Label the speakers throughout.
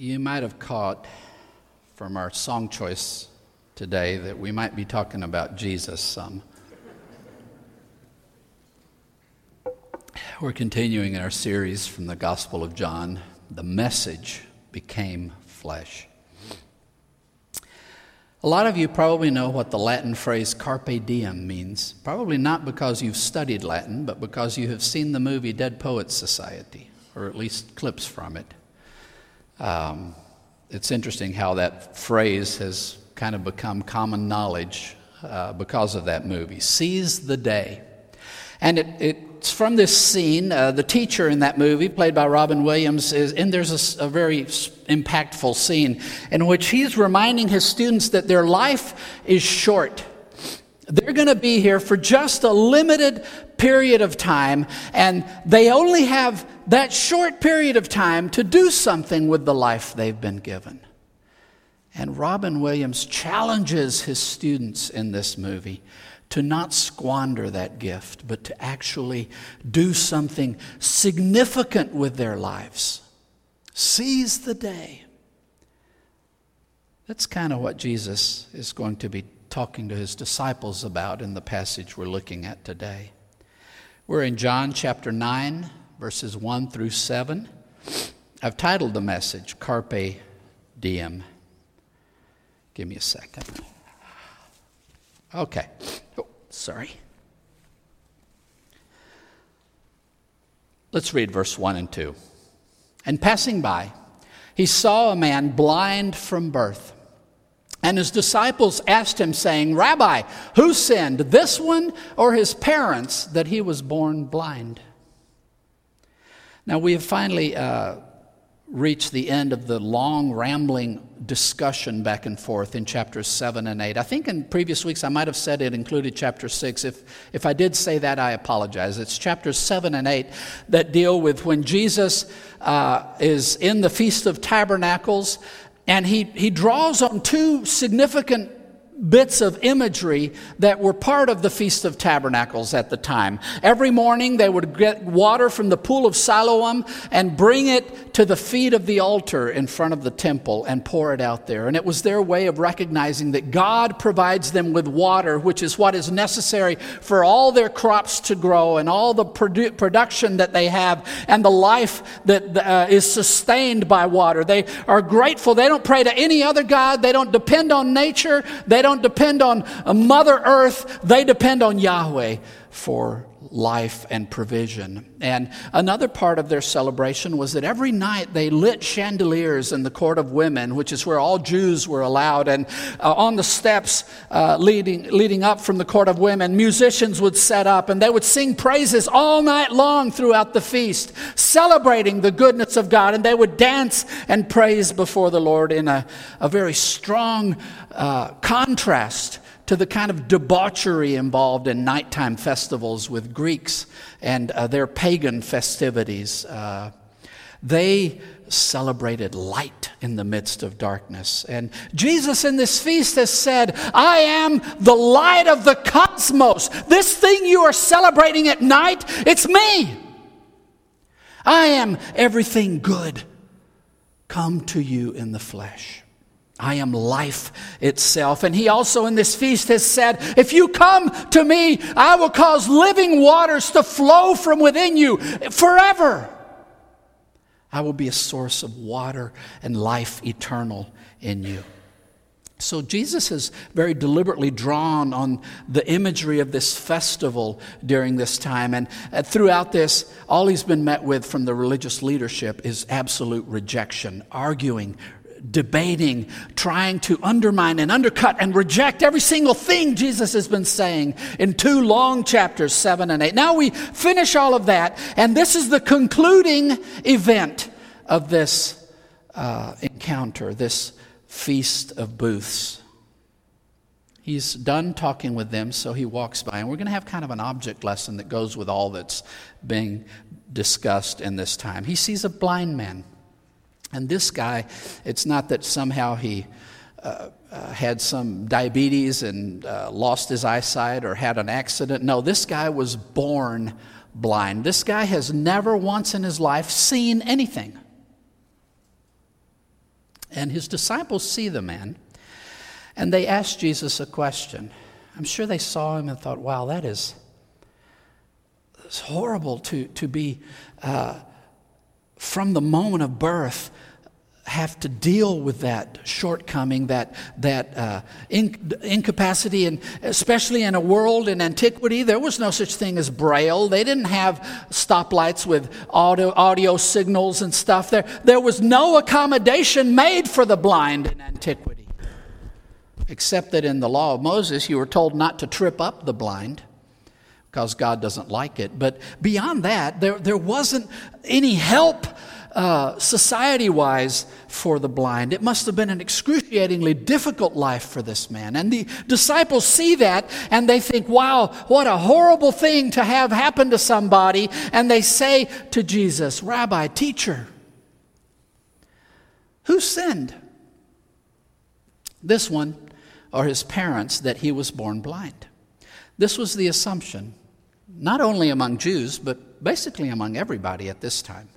Speaker 1: You might have caught from our song choice today that we might be talking about Jesus some. We're continuing in our series from the Gospel of John. The message became flesh. A lot of you probably know what the Latin phrase carpe diem means. Probably not because you've studied Latin, but because you have seen the movie Dead Poets Society, or at least clips from it. Um, it's interesting how that phrase has kind of become common knowledge uh, because of that movie. Seize the day. And it, it's from this scene. Uh, the teacher in that movie, played by Robin Williams, is, and there's a, a very impactful scene in which he's reminding his students that their life is short. They're going to be here for just a limited period of time, and they only have that short period of time to do something with the life they've been given. And Robin Williams challenges his students in this movie to not squander that gift, but to actually do something significant with their lives. Seize the day. That's kind of what Jesus is going to be talking to his disciples about in the passage we're looking at today. We're in John chapter 9, verses 1 through 7. I've titled the message Carpe Diem. Give me a second. Okay. Oh, sorry. Let's read verse 1 and 2. And passing by, he saw a man blind from birth. And his disciples asked him, saying, Rabbi, who sinned, this one or his parents, that he was born blind? Now, we have finally uh, reached the end of the long, rambling discussion back and forth in chapters 7 and 8. I think in previous weeks I might have said it included chapter 6. If, if I did say that, I apologize. It's chapters 7 and 8 that deal with when Jesus uh, is in the Feast of Tabernacles and he, he draws on two significant bits of imagery that were part of the Feast of Tabernacles at the time. Every morning they would get water from the pool of Siloam and bring it to the feet of the altar in front of the temple and pour it out there. And it was their way of recognizing that God provides them with water, which is what is necessary for all their crops to grow and all the produ- production that they have and the life that uh, is sustained by water. They are grateful. They don't pray to any other God. They don't depend on nature. They don't don't depend on a Mother Earth, they depend on Yahweh for life and provision. And another part of their celebration was that every night they lit chandeliers in the court of women, which is where all Jews were allowed. And uh, on the steps uh, leading, leading up from the court of women, musicians would set up and they would sing praises all night long throughout the feast, celebrating the goodness of God. And they would dance and praise before the Lord in a, a very strong uh, contrast to the kind of debauchery involved in nighttime festivals with Greeks and uh, their pagan festivities. Uh, they celebrated light in the midst of darkness. And Jesus in this feast has said, I am the light of the cosmos. This thing you are celebrating at night, it's me. I am everything good come to you in the flesh. I am life itself. And he also in this feast has said, If you come to me, I will cause living waters to flow from within you forever. I will be a source of water and life eternal in you. So, Jesus has very deliberately drawn on the imagery of this festival during this time. And uh, throughout this, all he's been met with from the religious leadership is absolute rejection, arguing, debating, trying to undermine and undercut and reject every single thing Jesus has been saying in two long chapters, seven and eight. Now we finish all of that, and this is the concluding event of this uh, encounter, this feast of booths. He's done talking with them, so he walks by, and we're going to have kind of an object lesson that goes with all that's being discussed in this time. He sees a blind man. And this guy, it's not that somehow he uh, uh, had some diabetes and uh, lost his eyesight or had an accident. No, this guy was born blind. This guy has never once in his life seen anything. And his disciples see the man, and they ask Jesus a question. I'm sure they saw him and thought, wow, that is it's horrible to, to be uh, from the moment of birth have to deal with that shortcoming, that, that uh, in, incapacity, and especially in a world in antiquity, there was no such thing as Braille. They didn't have stoplights with audio, audio signals and stuff. There, there was no accommodation made for the blind in antiquity, except that in the law of Moses, you were told not to trip up the blind because God doesn't like it. But beyond that, there, there wasn't any help uh, society wise for the blind. It must have been an excruciatingly difficult life for this man. And the disciples see that and they think, wow, what a horrible thing to have happen to somebody. And they say to Jesus, Rabbi, teacher, who sinned? This one or his parents that he was born blind. This was the assumption, not only among Jews, but basically among everybody at this time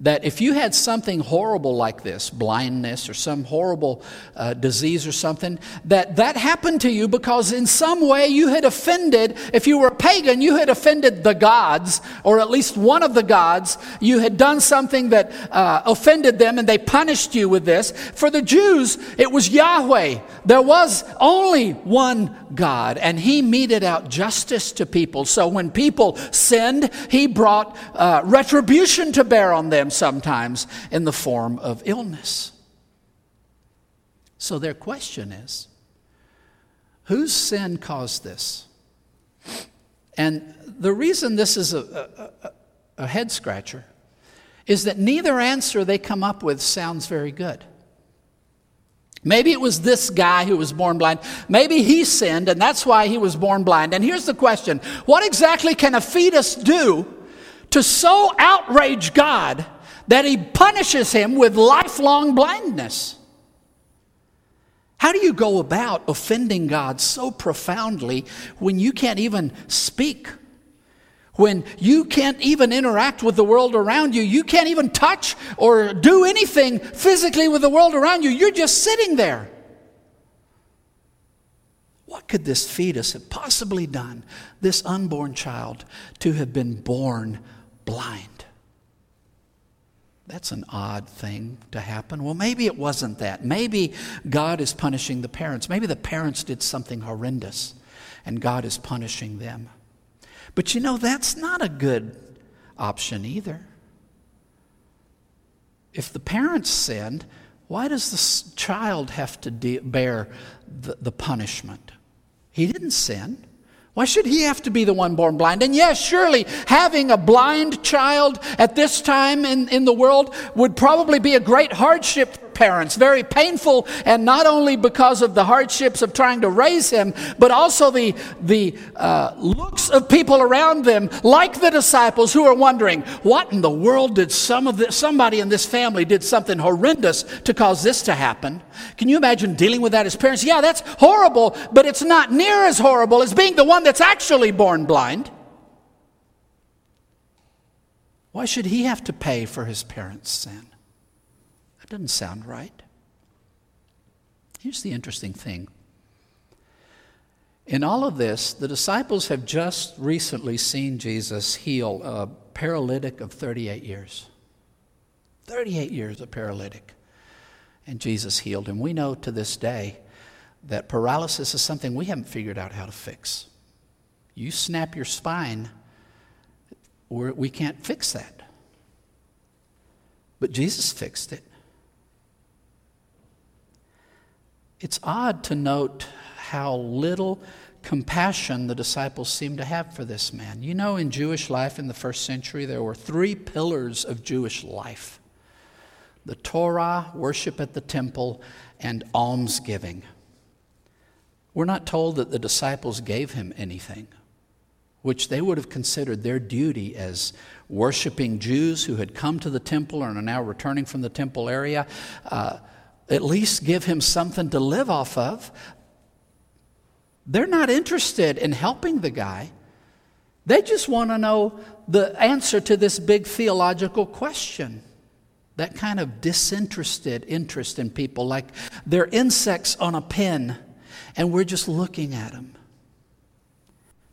Speaker 1: that if you had something horrible like this blindness or some horrible uh, disease or something that that happened to you because in some way you had offended if you were a pagan you had offended the gods or at least one of the gods. You had done something that uh, offended them and they punished you with this. For the jews it was yahweh. There was only one god and he meted out justice to people. So when people sinned he brought uh, retribution to bear on them them sometimes in the form of illness. So their question is whose sin caused this? And the reason this is a, a, a head scratcher is that neither answer they come up with sounds very good. Maybe it was this guy who was born blind. Maybe he sinned and that's why he was born blind. And here's the question What exactly can a fetus do to so outrage God that he punishes him with lifelong blindness. How do you go about offending God so profoundly when you can't even speak? When you can't even interact with the world around you, you can't even touch or do anything physically with the world around you, you're just sitting there. What could this fetus have possibly done, this unborn child, to have been born blind? That's an odd thing to happen. Well, maybe it wasn't that. Maybe God is punishing the parents. Maybe the parents did something horrendous and God is punishing them. But you know, that's not a good option either. If the parents sinned, why does the child have to de- bear the, the punishment? He didn't sin. Why should he have to be the one born blind? And yes, surely having a blind child at this time in, in the world would probably be a great hardship parents, very painful, and not only because of the hardships of trying to raise him, but also the, the uh, looks of people around them, like the disciples who are wondering, what in the world did some of the, somebody in this family did something horrendous to cause this to happen? Can you imagine dealing with that as parents? Yeah, that's horrible, but it's not near as horrible as being the one that's actually born blind. Why should he have to pay for his parents' sin? That doesn't sound right. Here's the interesting thing. In all of this, the disciples have just recently seen Jesus heal a paralytic of 38 years. 38 years, a paralytic and Jesus healed him. We know to this day that paralysis is something we haven't figured out how to fix. You snap your spine, we're, we can not fix that. But Jesus fixed it. It's odd to note how little compassion the disciples seem to have for this man. You know, in Jewish life in the first century, there were three pillars of Jewish life the Torah, worship at the temple, and almsgiving. We're not told that the disciples gave him anything, which they would have considered their duty as worshiping Jews who had come to the temple and are now returning from the temple area. Uh, at least give him something to live off of. They're not interested in helping the guy. They just want to know the answer to this big theological question. That kind of disinterested interest in people, like they're insects on a pin, and we're just looking at them,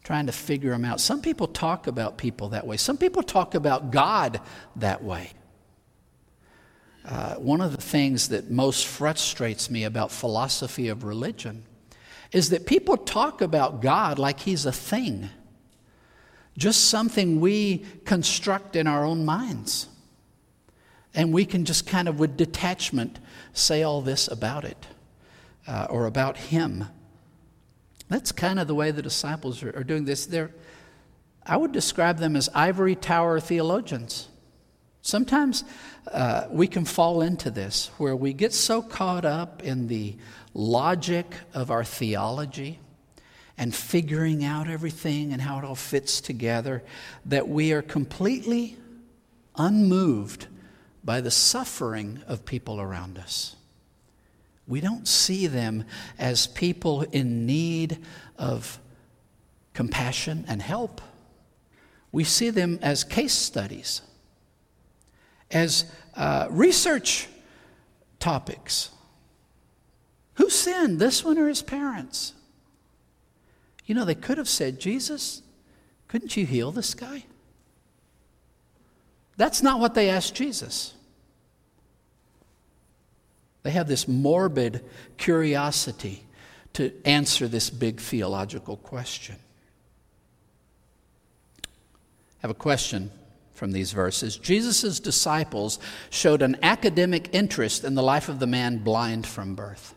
Speaker 1: trying to figure them out. Some people talk about people that way, some people talk about God that way. Uh, one of the things that most frustrates me about philosophy of religion is that people talk about God like he's a thing, just something we construct in our own minds. And we can just kind of, with detachment, say all this about it uh, or about him. That's kind of the way the disciples are, are doing this. They're, I would describe them as ivory tower theologians. Sometimes uh, we can fall into this where we get so caught up in the logic of our theology and figuring out everything and how it all fits together that we are completely unmoved by the suffering of people around us. We don't see them as people in need of compassion and help. We see them as case studies as uh, research topics. Who sinned, this one or his parents? You know, they could have said, Jesus, couldn't you heal this guy? That's not what they asked Jesus. They have this morbid curiosity to answer this big theological question. I have a question from these verses, Jesus' disciples showed an academic interest in the life of the man blind from birth.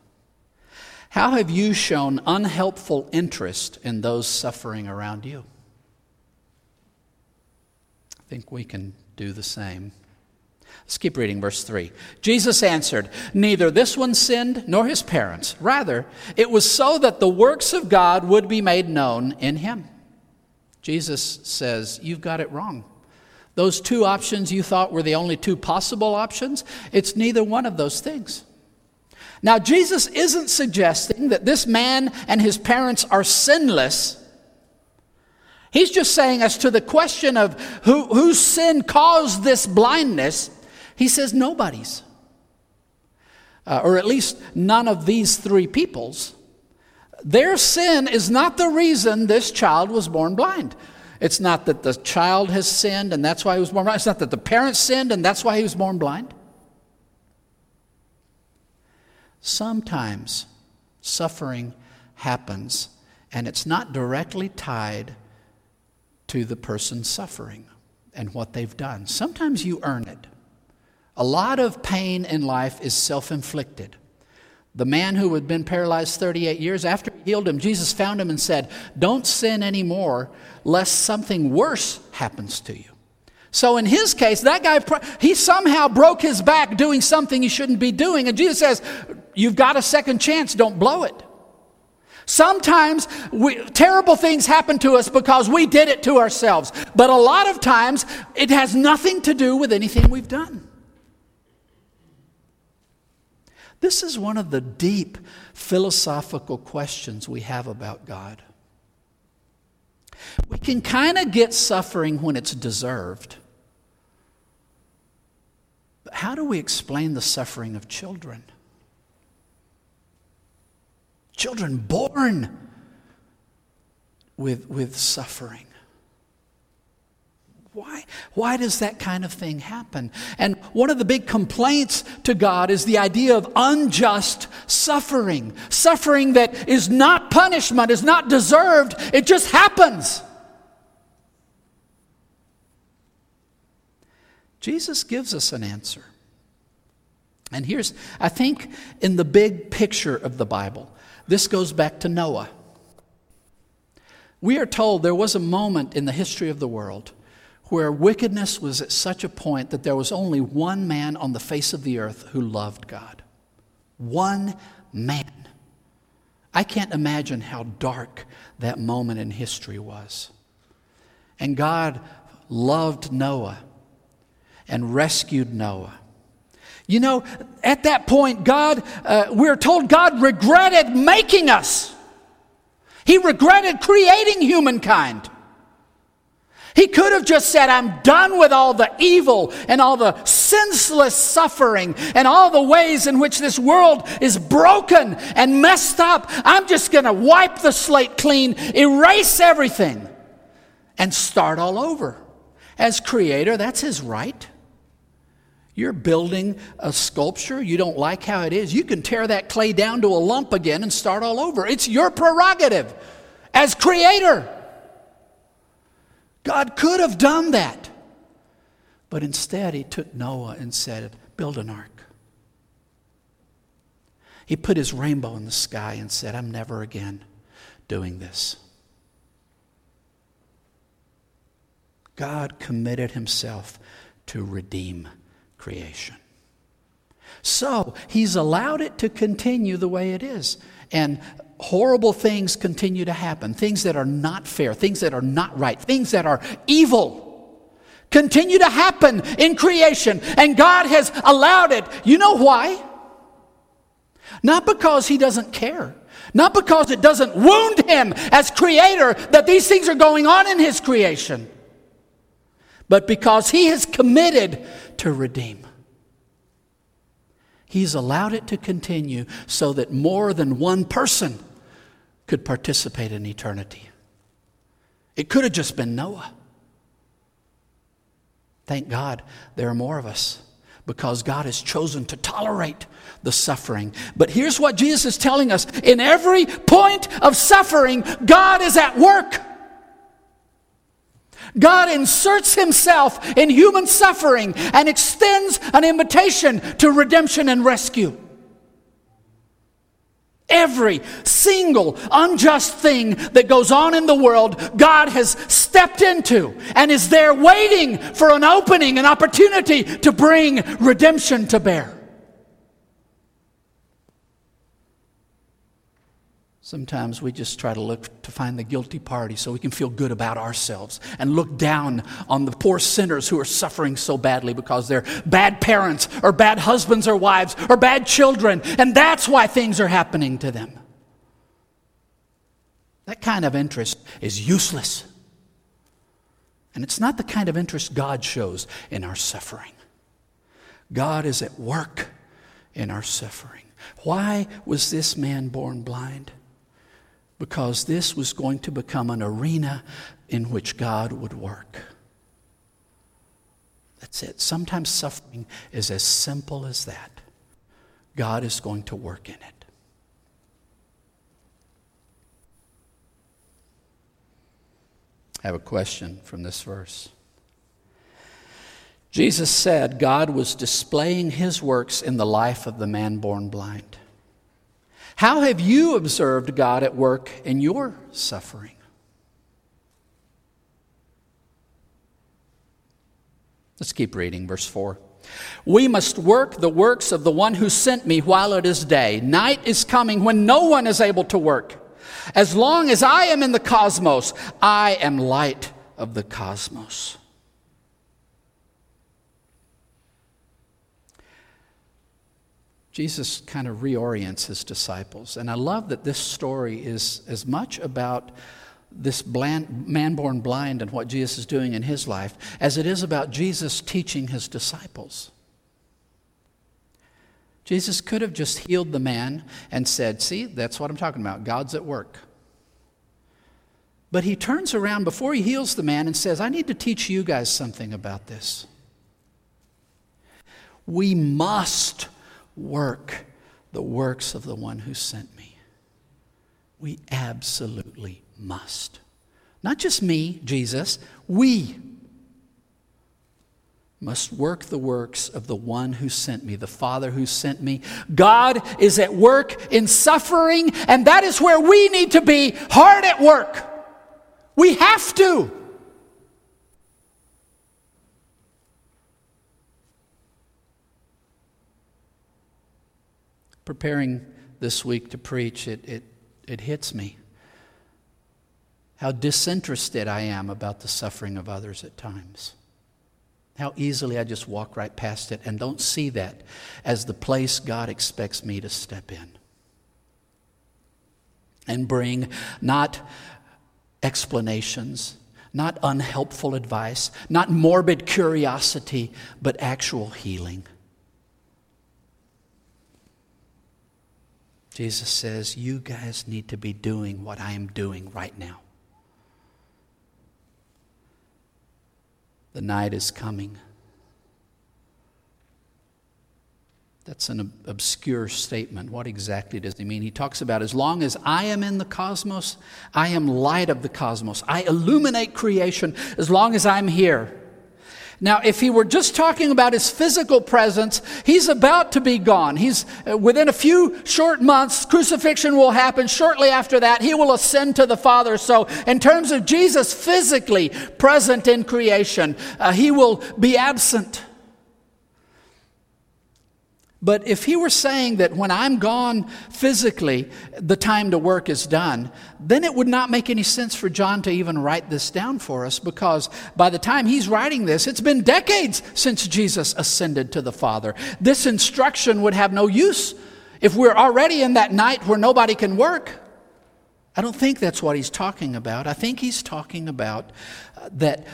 Speaker 1: How have you shown unhelpful interest in those suffering around you? I think we can do the same. Let's keep reading verse 3. Jesus answered, Neither this one sinned nor his parents. Rather, it was so that the works of God would be made known in him. Jesus says, You've got it wrong. Those two options you thought were the only two possible options, it's neither one of those things. Now, Jesus isn't suggesting that this man and his parents are sinless. He's just saying, as to the question of who, whose sin caused this blindness, he says nobody's. Uh, or at least none of these three people's. Their sin is not the reason this child was born blind. It's not that the child has sinned and that's why he was born blind. It's not that the parents sinned and that's why he was born blind. Sometimes suffering happens and it's not directly tied to the person suffering and what they've done. Sometimes you earn it. A lot of pain in life is self inflicted. The man who had been paralyzed 38 years, after he healed him, Jesus found him and said, Don't sin anymore, lest something worse happens to you. So in his case, that guy, he somehow broke his back doing something he shouldn't be doing. And Jesus says, You've got a second chance, don't blow it. Sometimes we, terrible things happen to us because we did it to ourselves. But a lot of times, it has nothing to do with anything we've done. This is one of the deep philosophical questions we have about God. We can kind of get suffering when it's deserved. But how do we explain the suffering of children? Children born with, with suffering. Why? Why does that kind of thing happen? And one of the big complaints to God is the idea of unjust suffering. Suffering that is not punishment, is not deserved, it just happens. Jesus gives us an answer. And here's, I think, in the big picture of the Bible, this goes back to Noah. We are told there was a moment in the history of the world where wickedness was at such a point that there was only one man on the face of the earth who loved God. One man. I can't imagine how dark that moment in history was. And God loved Noah and rescued Noah. You know, at that point, God, uh, we're told God regretted making us. He regretted creating humankind. He could have just said, I'm done with all the evil and all the senseless suffering and all the ways in which this world is broken and messed up. I'm just going to wipe the slate clean, erase everything, and start all over. As creator, that's his right. You're building a sculpture, you don't like how it is, you can tear that clay down to a lump again and start all over. It's your prerogative as creator. God could have done that. But instead, he took Noah and said, Build an ark. He put his rainbow in the sky and said, I'm never again doing this. God committed himself to redeem creation. So he's allowed it to continue the way it is. And horrible things continue to happen things that are not fair, things that are not right, things that are evil continue to happen in creation. And God has allowed it. You know why? Not because He doesn't care. Not because it doesn't wound him as creator that these things are going on in his creation, but because he has committed to redeem. He's allowed it to continue so that more than one person could participate in eternity. It could have just been Noah. Thank God there are more of us because God has chosen to tolerate the suffering. But here's what Jesus is telling us in every point of suffering, God is at work. God inserts himself in human suffering and extends an invitation to redemption and rescue. Every single unjust thing that goes on in the world, God has stepped into and is there waiting for an opening, an opportunity to bring redemption to bear. Sometimes we just try to look to find the guilty party so we can feel good about ourselves and look down on the poor sinners who are suffering so badly because they're bad parents or bad husbands or wives or bad children, and that's why things are happening to them. That kind of interest is useless. And it's not the kind of interest God shows in our suffering. God is at work in our suffering. Why was this man born blind? Because this was going to become an arena in which God would work. That's it. Sometimes suffering is as simple as that. God is going to work in it. I have a question from this verse. Jesus said God was displaying his works in the life of the man born blind. How have you observed God at work in your suffering? Let's keep reading, verse 4. We must work the works of the one who sent me while it is day. Night is coming when no one is able to work. As long as I am in the cosmos, I am light of the cosmos. Jesus kind of reorients his disciples. And I love that this story is as much about this bland, man born blind and what Jesus is doing in his life as it is about Jesus teaching his disciples. Jesus could have just healed the man and said, See, that's what I'm talking about. God's at work. But he turns around before he heals the man and says, I need to teach you guys something about this. We must work the works of the one who sent me. We absolutely must. Not just me, Jesus, we must work the works of the one who sent me, the Father who sent me. God is at work in suffering, and that is where we need to be hard at work. We have to. Preparing this week to preach, it, it, it hits me how disinterested I am about the suffering of others at times. How easily I just walk right past it and don't see that as the place God expects me to step in and bring not explanations, not unhelpful advice, not morbid curiosity, but actual healing. Jesus says, You guys need to be doing what I am doing right now. The night is coming. That's an obscure statement. What exactly does he mean? He talks about as long as I am in the cosmos, I am light of the cosmos. I illuminate creation as long as I'm here. Now, if he were just talking about his physical presence, he's about to be gone. He's uh, within a few short months, crucifixion will happen. Shortly after that, he will ascend to the Father. So, in terms of Jesus physically present in creation, uh, he will be absent. But if he were saying that when I'm gone physically, the time to work is done, then it would not make any sense for John to even write this down for us because by the time he's writing this, it's been decades since Jesus ascended to the Father. This instruction would have no use if we're already in that night where nobody can work. I don't think that's what he's talking about. I think he's talking about uh, that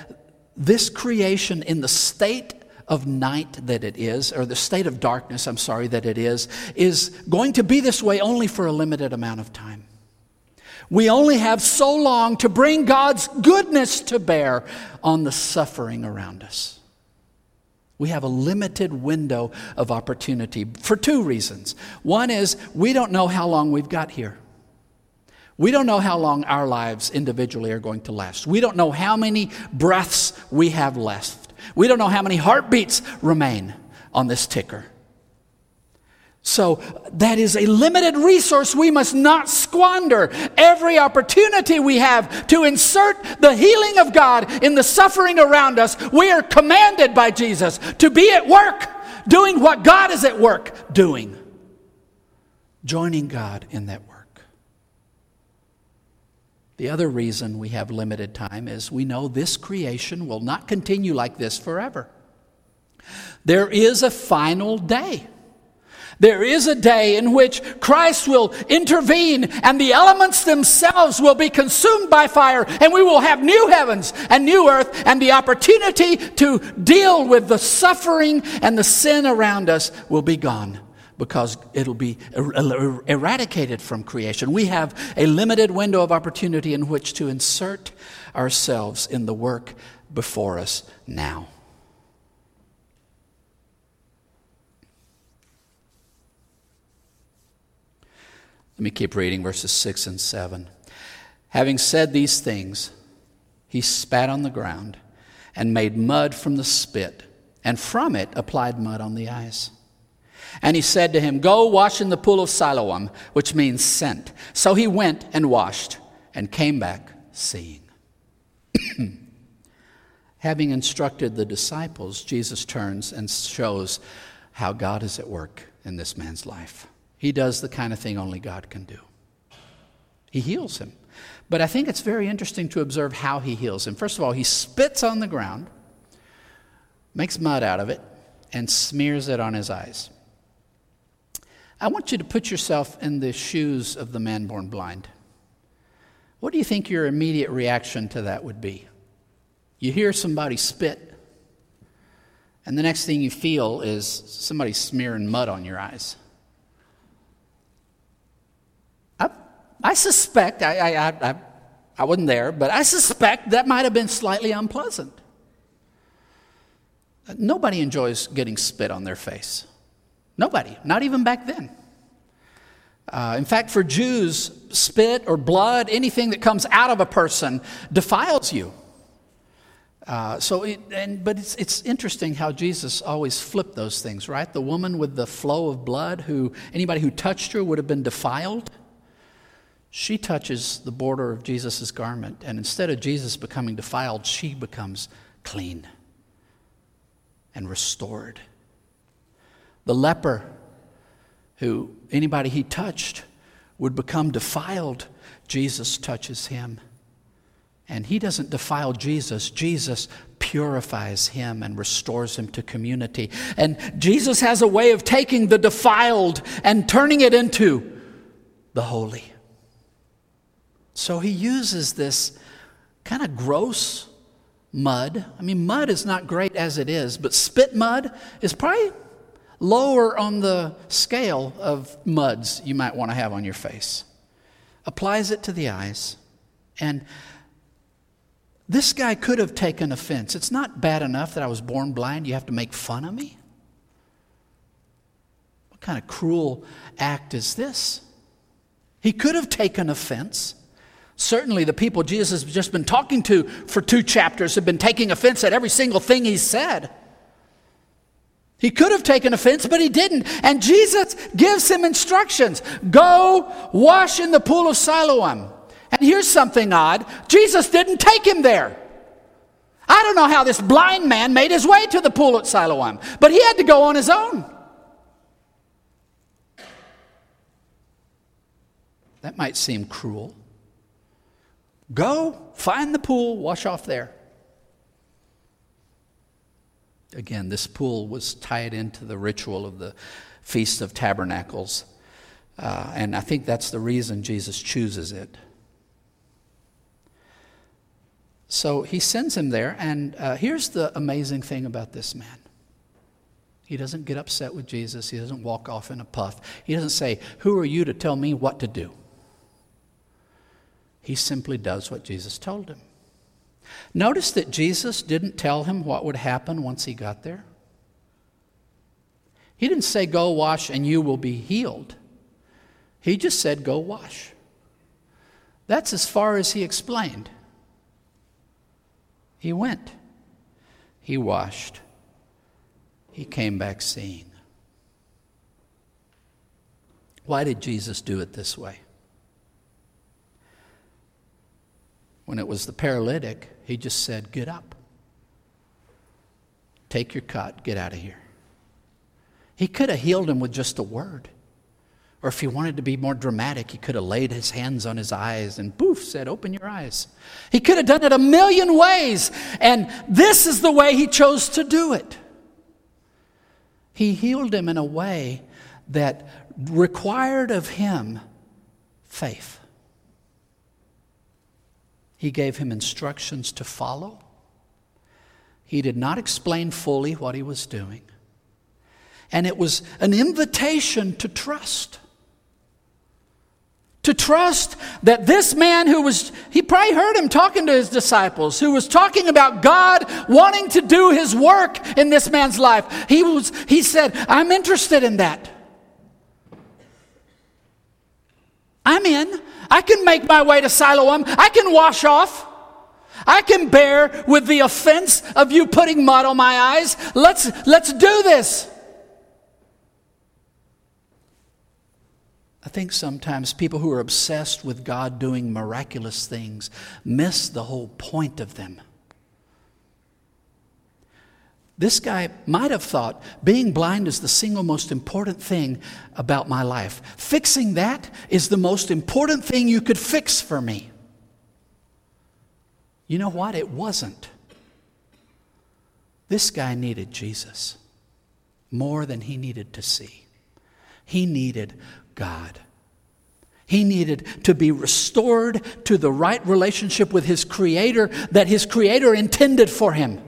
Speaker 1: this creation in the state of night that it is, or the state of darkness, I'm sorry, that it is, is going to be this way only for a limited amount of time. We only have so long to bring God's goodness to bear on the suffering around us. We have a limited window of opportunity for two reasons. One is we don't know how long we've got here. We don't know how long our lives individually are going to last. We don't know how many breaths we have left. We don't know how many heartbeats remain on this ticker. So, that is a limited resource we must not squander. Every opportunity we have to insert the healing of God in the suffering around us, we are commanded by Jesus to be at work, doing what God is at work doing, joining God in that work. The other reason we have limited time is we know this creation will not continue like this forever. There is a final day. There is a day in which Christ will intervene and the elements themselves will be consumed by fire, and we will have new heavens and new earth, and the opportunity to deal with the suffering and the sin around us will be gone because it'll be er, er, eradicated from creation. We have a limited window of opportunity in which to insert ourselves in the work before us now. Let me keep reading verses 6 and 7. Having said these things, he spat on the ground and made mud from the spit, and from it applied mud on the eyes. And he said to him, Go wash in the pool of Siloam, which means sent. So he went and washed and came back seeing. Having instructed the disciples, Jesus turns and shows how God is at work in this man's life. He does the kind of thing only God can do. He heals him. But I think it's very interesting to observe how he heals him. First of all, he spits on the ground, makes mud out of it, and smears it on his eyes. I want you to put yourself in the shoes of the man born blind. What do you think your immediate reaction to that would be? You hear somebody spit, and the next thing you feel is somebody smearing mud on your eyes. I, I suspect, I, I, I, I wasn't there, but I suspect that might have been slightly unpleasant. Nobody enjoys getting spit on their face. Nobody, not even back then. Uh, in fact, for Jews, spit or blood, anything that comes out of a person, defiles you. Uh, so, it, and, but it's, it's interesting how Jesus always flipped those things, right? The woman with the flow of blood, who anybody who touched her would have been defiled. She touches the border of Jesus' garment, and instead of Jesus becoming defiled, she becomes clean and restored. The leper, who anybody he touched would become defiled, Jesus touches him. And he doesn't defile Jesus, Jesus purifies him and restores him to community. And Jesus has a way of taking the defiled and turning it into the holy. So he uses this kind of gross mud. I mean, mud is not great as it is, but spit mud is probably lower on the scale of muds you might want to have on your face. Applies it to the eyes. And this guy could have taken offense. It's not bad enough that I was born blind. You have to make fun of me. What kind of cruel act is this? He could have taken offense. Certainly, the people Jesus has just been talking to for two chapters have been taking offense at every single thing he said. He could have taken offense, but he didn't. And Jesus gives him instructions go wash in the pool of Siloam. And here's something odd Jesus didn't take him there. I don't know how this blind man made his way to the pool at Siloam, but he had to go on his own. That might seem cruel. Go, find the pool, wash off there. Again, this pool was tied into the ritual of the Feast of Tabernacles. Uh, and I think that's the reason Jesus chooses it. So he sends him there, and uh, here's the amazing thing about this man. He doesn't get upset with Jesus. He doesn't walk off in a puff. He doesn't say, Who are you to tell me what to do? He simply does what Jesus told him. Notice that Jesus didn't tell him what would happen once he got there. He didn't say, Go wash and you will be healed. He just said, Go wash. That's as far as he explained. He went, he washed, he came back seeing. Why did Jesus do it this way? When it was the paralytic, he just said, Get up. Take your cot, get out of here. He could have healed him with just a word. Or if he wanted to be more dramatic, he could have laid his hands on his eyes and poof, said, Open your eyes. He could have done it a million ways. And this is the way he chose to do it. He healed him in a way that required of him faith. He gave him instructions to follow. He did not explain fully what he was doing. And it was an invitation to trust. To trust that this man who was, he probably heard him talking to his disciples, who was talking about God wanting to do his work in this man's life. He, was, he said, I'm interested in that. I'm in. I can make my way to Siloam. I can wash off. I can bear with the offense of you putting mud on my eyes. Let's, let's do this. I think sometimes people who are obsessed with God doing miraculous things miss the whole point of them. This guy might have thought being blind is the single most important thing about my life. Fixing that is the most important thing you could fix for me. You know what? It wasn't. This guy needed Jesus more than he needed to see. He needed God. He needed to be restored to the right relationship with his Creator that his Creator intended for him.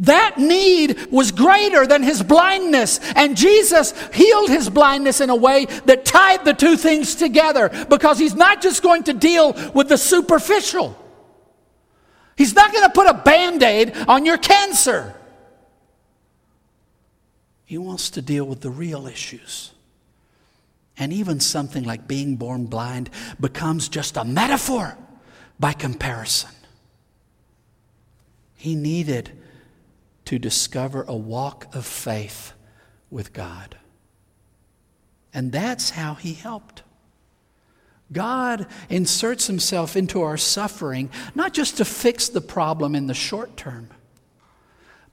Speaker 1: That need was greater than his blindness. And Jesus healed his blindness in a way that tied the two things together because he's not just going to deal with the superficial. He's not going to put a band aid on your cancer. He wants to deal with the real issues. And even something like being born blind becomes just a metaphor by comparison. He needed to discover a walk of faith with God. And that's how he helped. God inserts himself into our suffering, not just to fix the problem in the short term,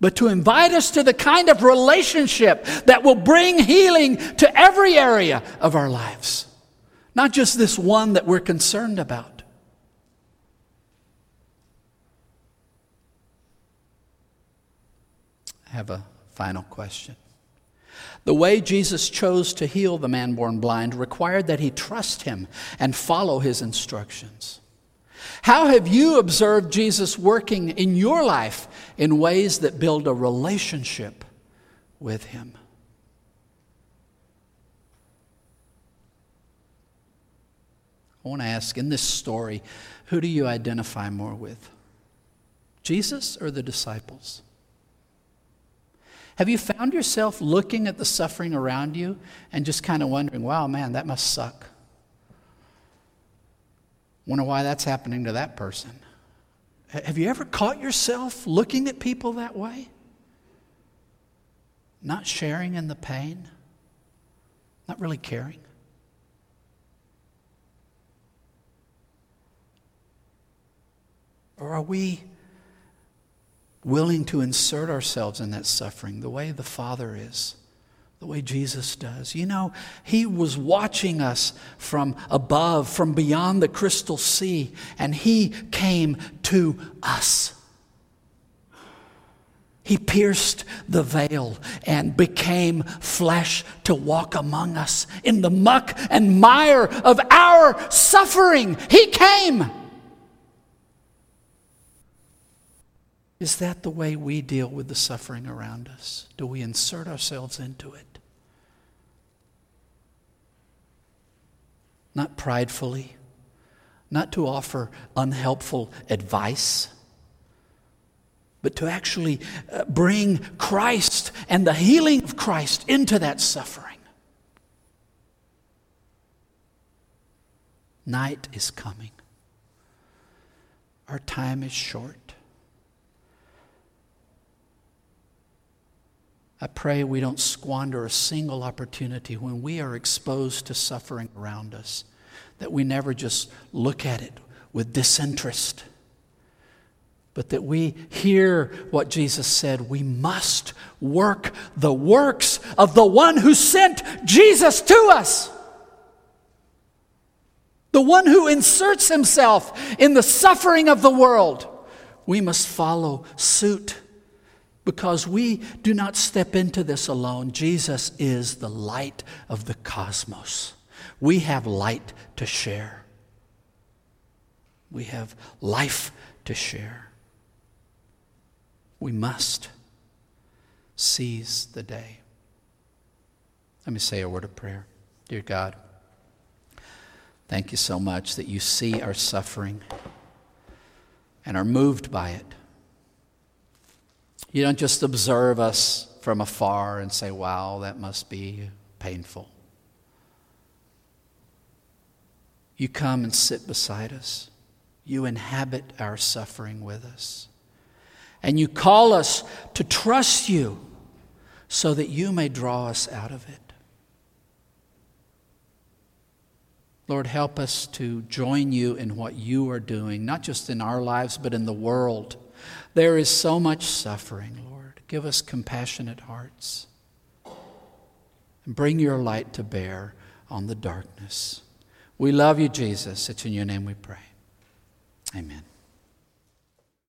Speaker 1: but to invite us to the kind of relationship that will bring healing to every area of our lives, not just this one that we're concerned about. Have a final question. The way Jesus chose to heal the man born blind required that he trust him and follow his instructions. How have you observed Jesus working in your life in ways that build a relationship with Him? I want to ask in this story, who do you identify more with? Jesus or the disciples? Have you found yourself looking at the suffering around you and just kind of wondering, wow, man, that must suck? Wonder why that's happening to that person. Have you ever caught yourself looking at people that way? Not sharing in the pain? Not really caring? Or are we willing to insert ourselves in that suffering the way the Father is, the way Jesus does. You know, He was watching us from above, from beyond the crystal sea, and He came to us. He pierced the veil and became flesh to walk among us in the muck and mire of our suffering. He came. Is that the way we deal with the suffering around us? Do we insert ourselves into it? Not pridefully, not to offer unhelpful advice, but to actually uh, bring Christ and the healing of Christ into that suffering. Night is coming. Our time is short. I pray we don't squander a single opportunity when we are exposed to suffering around us, that we never just look at it with disinterest, but that we hear what Jesus said we must work the works of the one who sent Jesus to us. The one who inserts himself in the suffering of the world. We must follow suit because we do not step into this alone. Jesus is the light of the cosmos. We have light to share, we have life to share. We must seize the day. Let me say a word of prayer. Dear God, thank you so much that you see our suffering and are moved by it. You don't just observe us from afar and say, wow, that must be painful. You come and sit beside us. You inhabit our suffering with us. And you call us to trust you so that you may draw us out of it. Lord, help us to join you in what you are doing, not just in our lives, but in the world. There is so much suffering, Lord. Give us compassionate hearts. And bring your light to bear on the darkness. We love you, Jesus. It's in your name we pray. Amen.